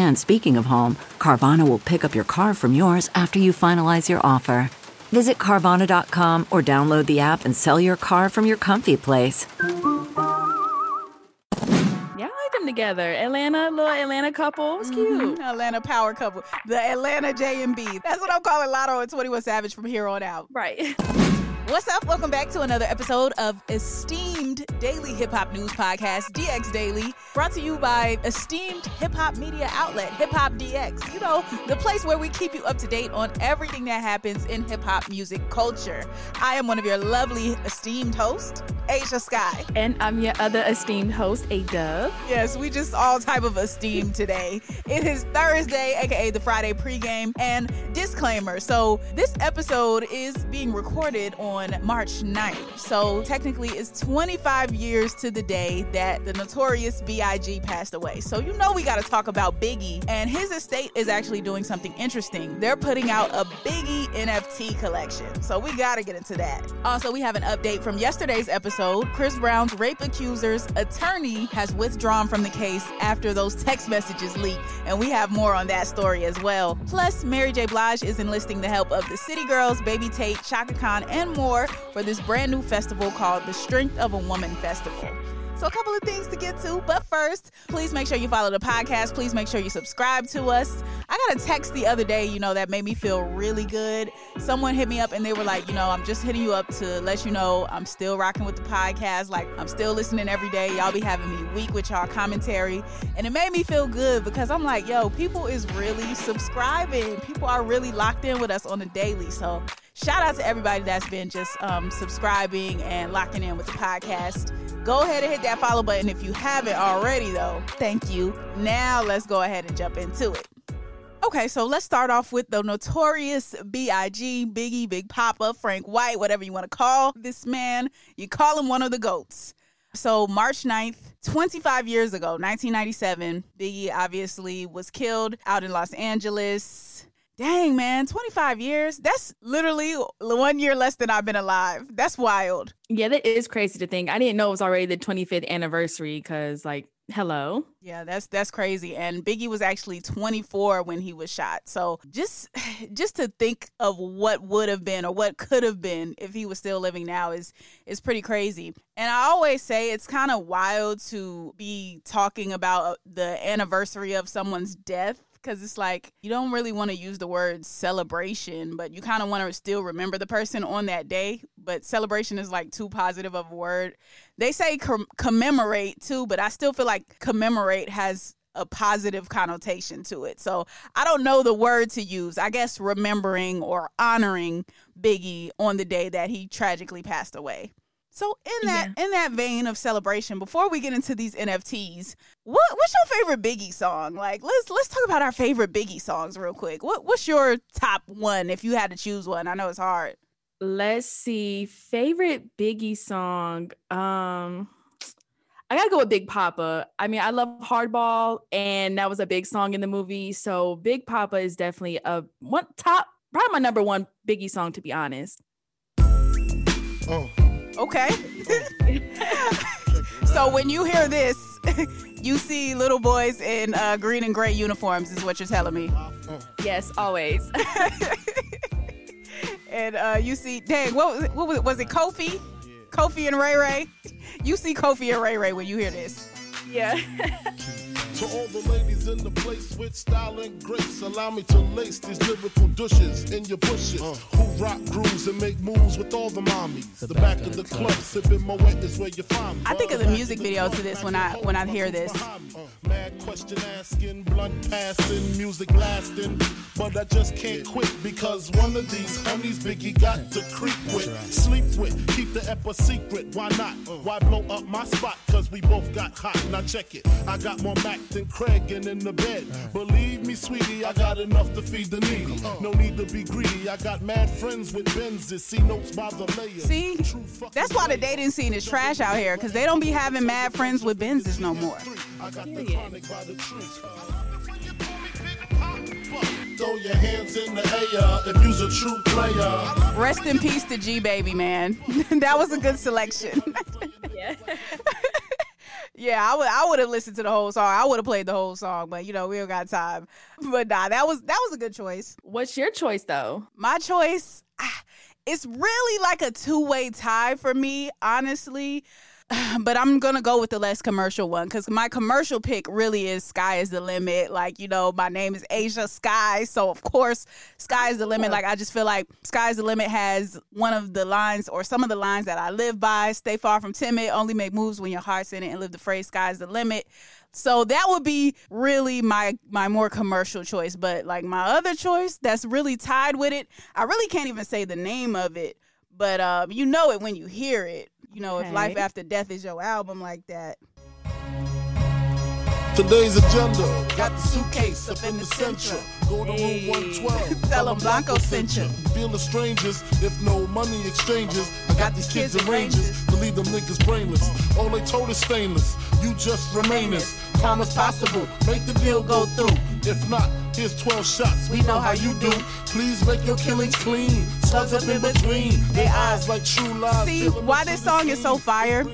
And speaking of home, Carvana will pick up your car from yours after you finalize your offer. Visit Carvana.com or download the app and sell your car from your comfy place. Yeah, I like them together. Atlanta, little Atlanta couple. It's cute. Mm-hmm. Atlanta power couple. The Atlanta J and B. That's what I'm calling Latto and 21 Savage from here on out. Right. What's up? Welcome back to another episode of esteemed daily hip hop news podcast, DX Daily, brought to you by esteemed hip hop media outlet, Hip Hop DX. You know, the place where we keep you up to date on everything that happens in hip hop music culture. I am one of your lovely esteemed hosts, Ashia Skye. And I'm your other esteemed host, A Dub. Yes, we just all type of esteemed today. It is Thursday, aka the Friday pregame, and disclaimer. So this episode is being recorded on on March 9th. So technically, it's 25 years to the day that the notorious B.I.G. passed away. So you know we got to talk about Biggie, and his estate is actually doing something interesting. They're putting out a Biggie NFT collection. So we got to get into that. Also, we have an update from yesterday's episode. Chris Brown's rape accuser's attorney has withdrawn from the case after those text messages leaked, and we have more on that story as well. Plus, Mary J. Blige is enlisting the help of the City Girls, Baby Tate, Chaka Khan, and more more for this brand new festival called the Strength of a Woman Festival. So, a couple of things to get to. But first, please make sure you follow the podcast. Please make sure you subscribe to us. I a text the other day, you know, that made me feel really good. Someone hit me up and they were like, you know, I'm just hitting you up to let you know I'm still rocking with the podcast. Like, I'm still listening every day. Y'all be having me week with y'all commentary. And it made me feel good because I'm like, yo, people is really subscribing. People are really locked in with us on the daily. So, shout out to everybody that's been just um, subscribing and locking in with the podcast. Go ahead and hit that follow button if you haven't already, though. Thank you. Now let's go ahead and jump into it. Okay, so let's start off with the notorious B.I.G., Biggie, Big Poppa, Frank White, whatever you want to call this man. You call him one of the GOATs. So, March 9th, 25 years ago, 1997, Biggie obviously was killed out in Los Angeles Dang, man, 25 years. That's literally one year less than I've been alive. That's wild. Yeah, that is crazy to think. I didn't know it was already the 25th anniversary because, like, hello. Yeah, that's that's crazy. And Biggie was actually 24 when he was shot. So just just to think of what would have been or what could have been if he was still living now is is pretty crazy. And I always say it's kind of wild to be talking about uh, the anniversary of someone's death because it's like you don't really want to use the word celebration, but you kind of want to still remember the person on that day. But celebration is like too positive of a word. They say com- commemorate too, but I still feel like commemorate has a positive connotation to it. So I don't know the word to use. I guess remembering or honoring Biggie on the day that he tragically passed away. So in that yeah. in that vein of celebration, before we get into these NFTs, what what's your favorite Biggie song? Like let's let's talk about our favorite Biggie songs real quick. What what's your top one if you had to choose one? I know it's hard. Let's see. Favorite Biggie song. Um I gotta go with Big Poppa. I mean, I love Hardball, and that was a big song in the movie. So Big Poppa is definitely a one top, probably my number one Biggie song, to be honest. Oh. Okay. so when you hear this, you see little boys in uh, green and gray uniforms, is what you're telling me. Yes, always. and uh, you see, dang, what, what was it? Was it Kofi? Kofi and Ray Ray? You see Kofi and Ray Ray when you hear this. Yeah. To all the ladies ladies in the place with style and grace. Allow me to lace these lyrical douches in your bushes. Uh. Who rock grooves and make moves with all the mommies. The, the back, back of the club, sipping Moët is where you find me. I think of the music video to this when I when I hear this. Uh, mad question asking, blunt passing, music blasting, but I just can't quit because one of these honeys Biggie got to creep with, sleep with, keep the ep a secret. Why not? Why blow up my spot? Cause we both got hot. Now check it. I got more Mack than Craig and in the bed. Believe me, sweetie, I got enough to feed the needy. No need to be greedy. I got mad friends with Benzes. See notes by the layers. See, that's why the dating scene is trash out here, because they don't be having mad friends with Benzes no more. I got the chronic by the Throw your hands in the air if you's a true player. Rest in peace to G Baby, man. that was a good selection. yeah. yeah, I would I would have listened to the whole song. I would have played the whole song, but you know, we don't got time. But nah, that was that was a good choice. What's your choice though? My choice, ah, it's really like a two-way tie for me, honestly. but I'm gonna go with the less commercial one because my commercial pick really is "Sky is the limit." Like you know, my name is Ashia Skye, so of course, "Sky is the limit." Like I just feel like "Sky is the limit" has one of the lines or some of the lines that I live by. Stay far from timid. Only make moves when your heart's in it, and live the phrase "Sky is the limit." So that would be really my my more commercial choice. But like my other choice, that's really tied with it. I really can't even say the name of it, but um, you know it when you hear it you know, okay. if Life After Death is your album like that. Today's agenda got the suitcase up in the center. Go to room 112. Tell them Blanco sent you. Feel the strangers if no money exchanges. I got these kids and ranges to leave them niggas brainless. All they told is stainless. You just remain as calm as possible. Make the deal go through. If not, here's 12 shots. We know how you do. Please make your killings clean. Slugs up in between. Their eyes like true lies. See, why this song is so fire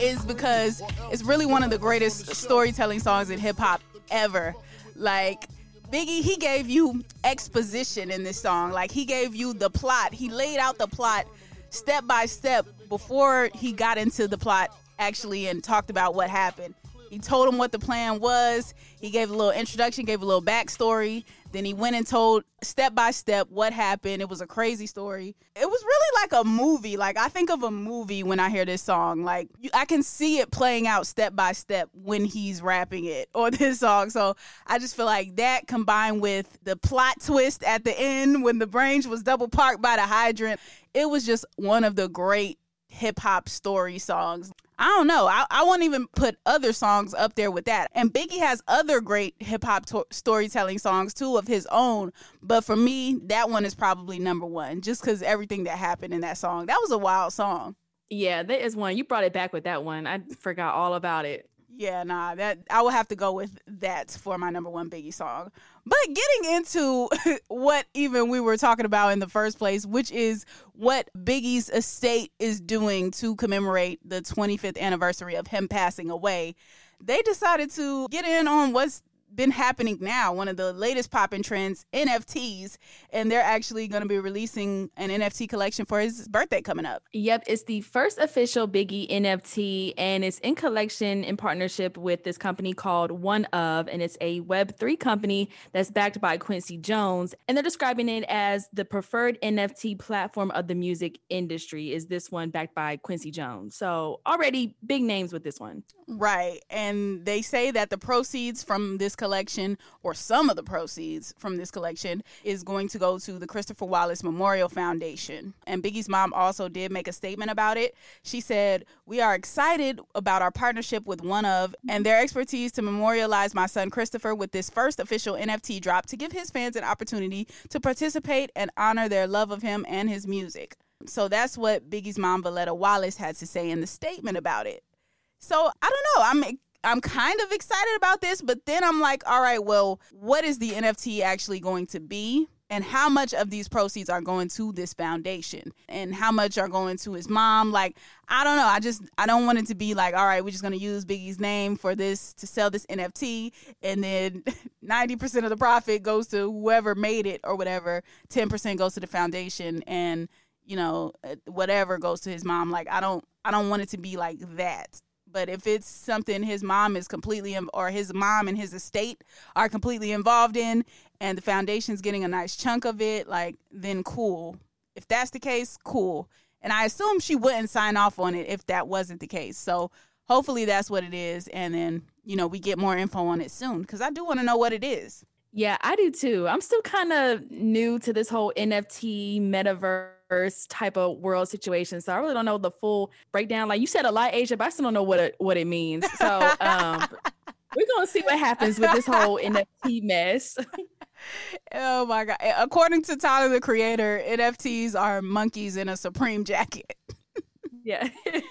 is because it's really one of the greatest storytelling songs in hip hop ever. Like, Biggie, he gave you exposition in this song. Like, he gave you the plot. He laid out the plot step by step before he got into the plot actually and talked about what happened. He told him what the plan was. He gave a little introduction, gave a little backstory. Then he went and told step by step what happened. It was a crazy story. It was really like a movie. Like I think of a movie when I hear this song. Like I can see it playing out step by step when he's rapping it on this song. So I just feel like that combined with the plot twist at the end when the brains was double parked by the hydrant, it was just one of the great hip hop story songs. I don't know. I, I won't even put other songs up there with that. And Biggie has other great hip hop to- storytelling songs too of his own. But for me, that one is probably number one just because everything that happened in that song. That was a wild song. Yeah, that is one. You brought it back with that one. I forgot all about it. Yeah, nah, that I will have to go with that for my number one Biggie song. But getting into what even we were talking about in the first place, which is what Biggie's estate is doing to commemorate the 25th anniversary of him passing away, they decided to get in on what's been happening now. OneOf the latest popping trends, NFTs, and they're actually going to be releasing an NFT collection for his birthday coming up. Yep, it's the first official Biggie NFT, and it's in collection in partnership with this company called One of, and it's a Web three company that's backed by Quincy Jones, and they're describing it as the preferred NFT platform of the music industry. Is this one backed by Quincy Jones? So already big names with this one, right? And they say that the proceeds from this collection, or some of the proceeds from this collection, is going to go to the Christopher Wallace Memorial Foundation. And Biggie's mom also did make a statement about it. She said, We are excited about our partnership with OneOf and their expertise to memorialize my son Christopher with this first official NFT drop to give his fans an opportunity to participate and honor their love of him and his music. So that's what Biggie's mom, Voletta Wallace, had to say in the statement about it. So I don't know. I'm I'm kind of excited about this, but then I'm like, all right, well, what is the NFT actually going to be? And how much of these proceeds are going to this foundation? And how much are going to his mom? Like, I don't know. I just I don't want it to be like, all right, we're just gonna use Biggie's name for this to sell this NFT, and then 90% of the profit goes to whoever made it or whatever, 10% goes to the foundation, and you know, uh, whatever goes to his mom. Like, I don't I don't want it to be like that But if it's something his mom is completely or his mom and his estate are completely involved in, and the foundation's getting a nice chunk of it, like then cool. If that's the case, cool. And I assume she wouldn't sign off on it if that wasn't the case. So hopefully that's what it is, and then you know we get more info on it soon because I do want to know what it is. Yeah, I do too. I'm still kind of new to this whole NFT metaverse type of world situation, so I really don't know the full breakdown. Like you said a lot, Ashia, but I still don't know what it, what it means. So um, we're gonna see what happens with this whole NFT mess. oh my god! According to Tyler the Creator, NFTs are monkeys in a Supreme jacket. Yeah.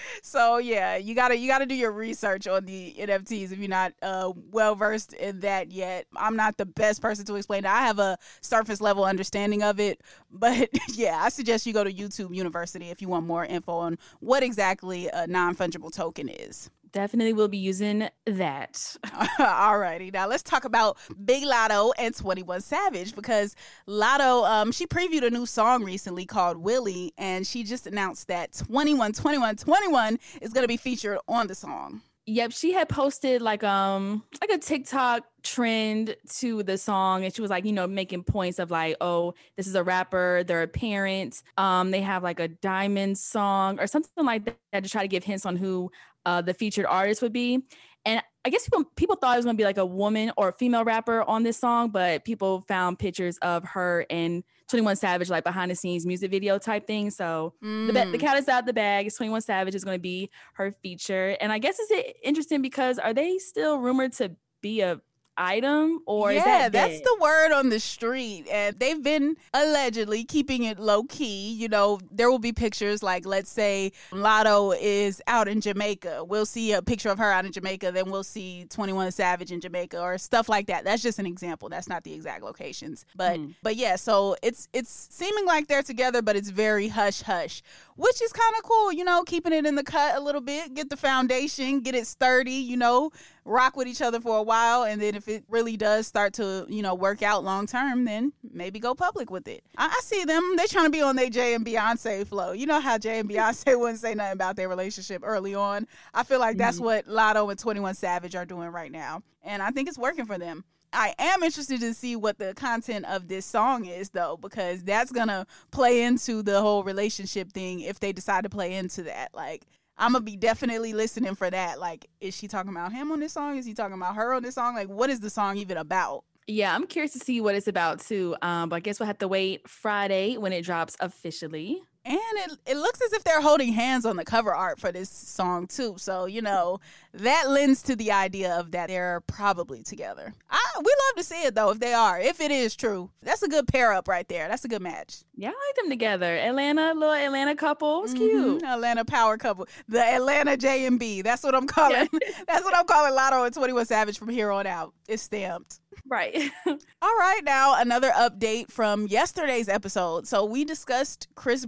so yeah, you gotta you gotta do your research on the NFTs if you're not uh, well versed in that yet. I'm not the best person to explain it. I have a surface level understanding of it, but yeah, I suggest you go to YouTube University if you want more info on what exactly a non fungible token is definitely will be using that. Alrighty, now let's talk about Big Latto and 21 Savage because Latto, um, she previewed a new song recently called Wheelie, and she just announced that 21 21 21 is going to be featured on the song. Yep, she had posted like um like a TikTok trend to the song and she was like, you know, making points of like, oh, this is a rapper, they're a parent. Um they have like a diamond song or something like that to try to give hints on who uh, the featured artist would be. And I guess people people thought it was gonna be like a woman or a female rapper on this song, but people found pictures of her and 21 Savage like behind the scenes music video type thing. So mm. the, the cat is out of the bag. 21 Savage is gonna be her feature. And I guess it's interesting because are they still rumored to be a item or yeah that that's the word on the street and they've been allegedly keeping it low key you know there will be pictures like let's say latto is out in jamaica. We'll see a picture of her out in jamaica then we'll see 21 savage in jamaica or stuff like that. That's just an example. That's not the exact locations. But mm. but yeah so it's it's seeming like they're together but it's very hush hush which is kind of cool you know keeping it in the cut a little bit get the foundation get it sturdy you know rock with each other for a while and then if it really does start to you know work out long term then maybe go public with it. I, I see them They're trying to be on their jay and beyonce flow. You know how jay and beyonce wouldn't say nothing about their relationship early on? I feel like that's mm-hmm. what latto and 21 savage are doing right now and i think it's working for them I am interested to see what the content of this song is, though, because that's gonna play into the whole relationship thing if they decide to play into that. Like, I'm gonna be definitely listening for that. Like, is she talking about him on this song? Is he talking about her on this song? Like, what is the song even about? Yeah, I'm curious to see what it's about too. Um, but I guess we'll have to wait Friday when it drops officially. And it, it looks as if they're holding hands on the cover art for this song too. So, you know, that lends to the idea of that they're probably together. I we love to see it though, if they are. If it is true. That's a good pair up right there. That's a good match. Yeah, I like them together. Atlanta, little Atlanta couple. It's mm-hmm. cute. Atlanta power couple. The Atlanta J and B. That's what I'm calling. Yeah. That's what I'm calling Latto and 21 Savage from here on out. It's stamped. Right. All right, now another update from yesterday's episode. So we discussed Chris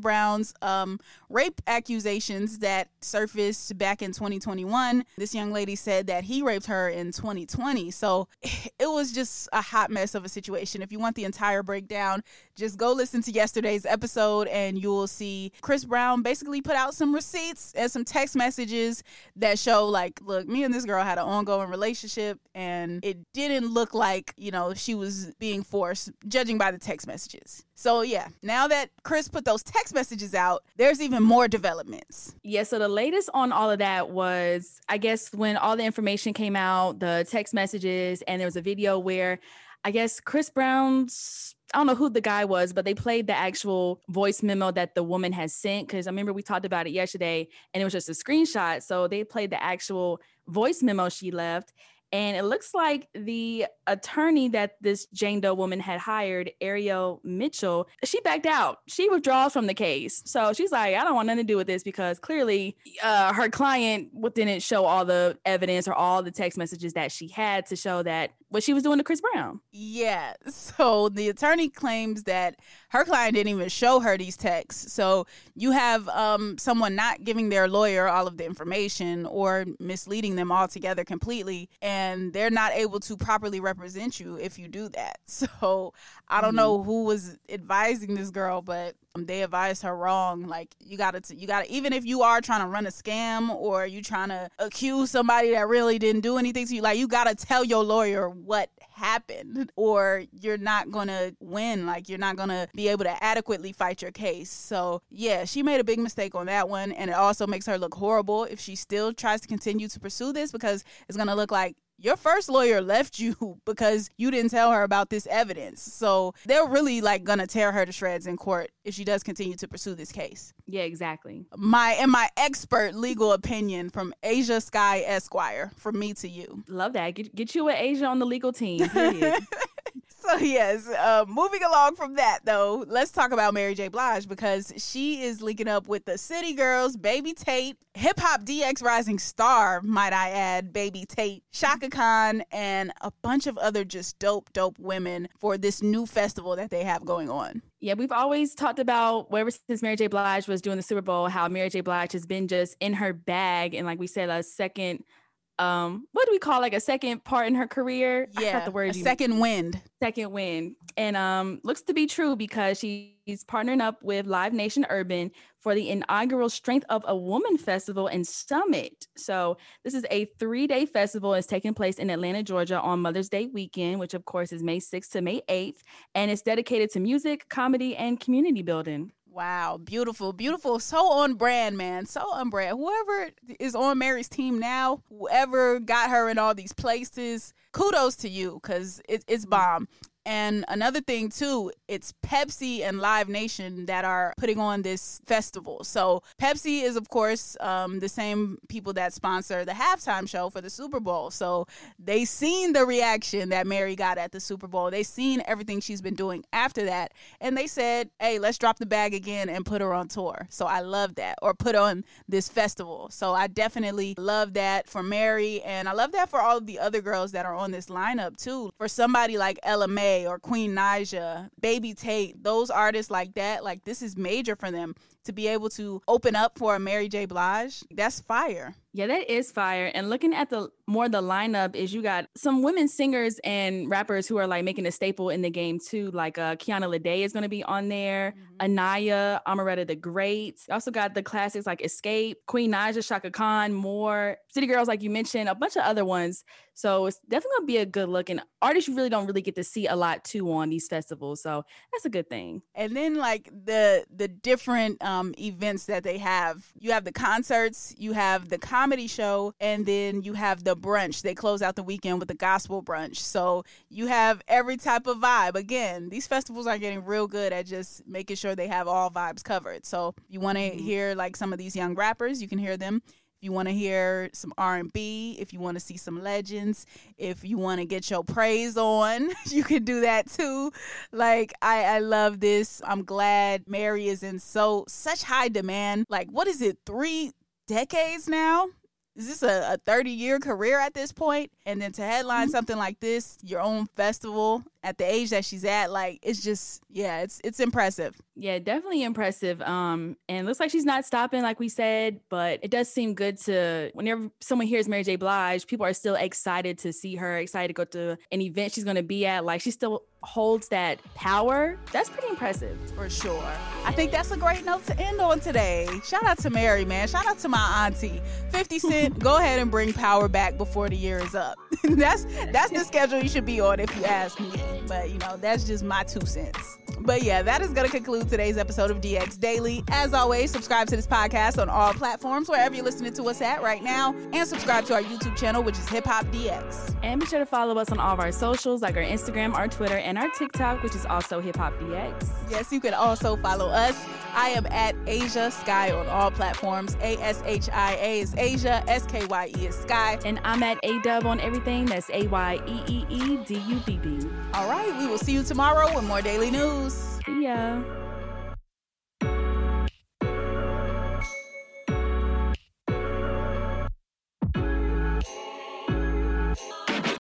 Um, rape accusations that surfaced back in 2021. This young lady said that he raped her in 2020. So it was just a hot mess of a situation. If you want the entire breakdown, just go listen to yesterday's episode and you will see Chris Brown basically put out some receipts and some text messages that show, like, look, me and this girl had an ongoing relationship and it didn't look like, you know, she was being forced, judging by the text messages. So yeah, now that Chris put those text messages out, there's even more developments. Yeah, so the latest on all of that was I guess when all the information came out, the text messages and there was a video where I guess Chris Brown's I don't know who the guy was, but they played the actual voice memo that the woman has sent because I remember we talked about it yesterday and it was just a screenshot. So they played the actual voice memo she left and it looks like the attorney that this Jane Doe woman had hired, Ariel Mitchell, she backed out. She withdraws from the case. So she's like, I don't want nothing to do with this because clearly uh, her client didn't show all the evidence or all the text messages that she had to show that what she was doing to Chris Brown. Yeah. So the attorney claims that her client didn't even show her these texts. So you have um, someone not giving their lawyer all of the information or misleading them altogether completely, and they're not able to properly represent you if you do that. So I don't mm-hmm. know who was advising this girl, but Um, they advised her wrong. Like you gotta, you gotta, even if you are trying to run a scam or you trying to accuse somebody that really didn't do anything to you, like you gotta tell your lawyer what happened or you're not gonna win. Like you're not gonna be able to adequately fight your case. So yeah she made a big mistake on that one. And it also makes her look horrible if she still tries to continue to pursue this because it's gonna look like your first lawyer left you because you didn't tell her about this evidence. So they're really like gonna tear her to shreds in court if she does continue to pursue this case. Yeah, exactly. My and my expert legal opinion from Ashia Skye Esquire from me to you. Love that. Get, get you with Ashia on the legal team. So yes, uh, moving along from that though, let's talk about Mary J. Blige because she is linking up with the City Girls, Baby Tate, Hip Hop DX Rising Star, might I add, Baby Tate, Chaka Khan, and a bunch of other just dope, dope women for this new festival that they have going on. Yeah, we've always talked about wherever since Mary J. Blige was doing the Super Bowl, how Mary J. Blige has been just in her bag and like we said, a second um what do we call like a second part in her career? Yeah the word a second wind. Second wind. And um looks to be true because she's partnering up with live nation urban for the inaugural strength of a woman festival and summit. So this is a three-day festival. It's taking place in atlanta georgia on mother's day weekend which of course is may 6th to may 8th and it's dedicated to music comedy and community building Wow, beautiful, beautiful. So on brand, man. So on brand. Whoever is on Mary's team now, whoever got her in all these places, kudos to you because it, it's bomb. And another thing too, it's Pepsi and Live Nation that are putting on this festival. So Pepsi is of course um, the same people that sponsor the halftime show for the Super Bowl. So they seen the reaction that Mary got at the Super Bowl. They seen everything she's been doing after that, and they said, "Hey, let's drop the bag again and put her on tour." So I love that, or put on this festival. So I definitely love that for Mary, and I love that for all of the other girls that are on this lineup too. For somebody like Ella Or Queen Naija, Baby Tate, those artists like that, like this is major for them to be able to open up for a Mary J. Blige. That's fire. Yeah, that is fire. And looking at the more the lineup is you got some women singers and rappers who are like making a staple in the game too. Like uh Kiana Lede is gonna be on there, mm-hmm. Anaya, Omeretta the Great. You also got the classics like Xscape, Queen Naija, Chaka Khan, more City Girls, like you mentioned, a bunch of other ones. So it's definitely gonna be a good look. And artists you really don't really get to see a lot too on these festivals. So that's a good thing. And then like the the different um events that they have. You have the concerts, you have the con- comedy show, and then you have the brunch. They close out the weekend with the gospel brunch. So you have every type of vibe. Again, these festivals are getting real good at just making sure they have all vibes covered. So you want to mm-hmm. hear like some of these young rappers, you can hear them If you want to hear some r&b if you want to see some legends if you want to get your praise on you can do that too like I, I love this i'm glad mary is in so such high demand like what is it three decades now. Is this a, a 30 year career at this point? And then to headline mm-hmm. something like this, your own festival at the age that she's at, like it's just yeah, it's it's impressive. Yeah, definitely impressive. Um, and looks like she's not stopping, like we said, but it does seem good to whenever someone hears Mary J. Blige, people are still excited to see her, excited to go to an event she's gonna be at. Like she still holds that power. That's pretty impressive. For sure. I think that's a great note to end on today. Shout out to Mary, man. Shout out to my auntie. 50 Cent, go ahead and bring power back before the year is up. that's that's the schedule you should be on if you ask me. But you know, that's just my two cents. But yeah, that is going to conclude today's episode of DX Daily. As always, subscribe to this podcast on all platforms, wherever you're listening to us at right now, and subscribe to our YouTube channel, which is Hip Hop DX. And be sure to follow us on all of our socials, like our Instagram, our Twitter, and our TikTok, which is also Hip Hop DX. Yes, you can also follow us. I am at Ashia Skye on all platforms. A S H I A is Ashia, S K Y E is Skye. And I'm at A Dub on everything. That's A Y E E E D U B B. All right, we will see you tomorrow with more daily news. Ya.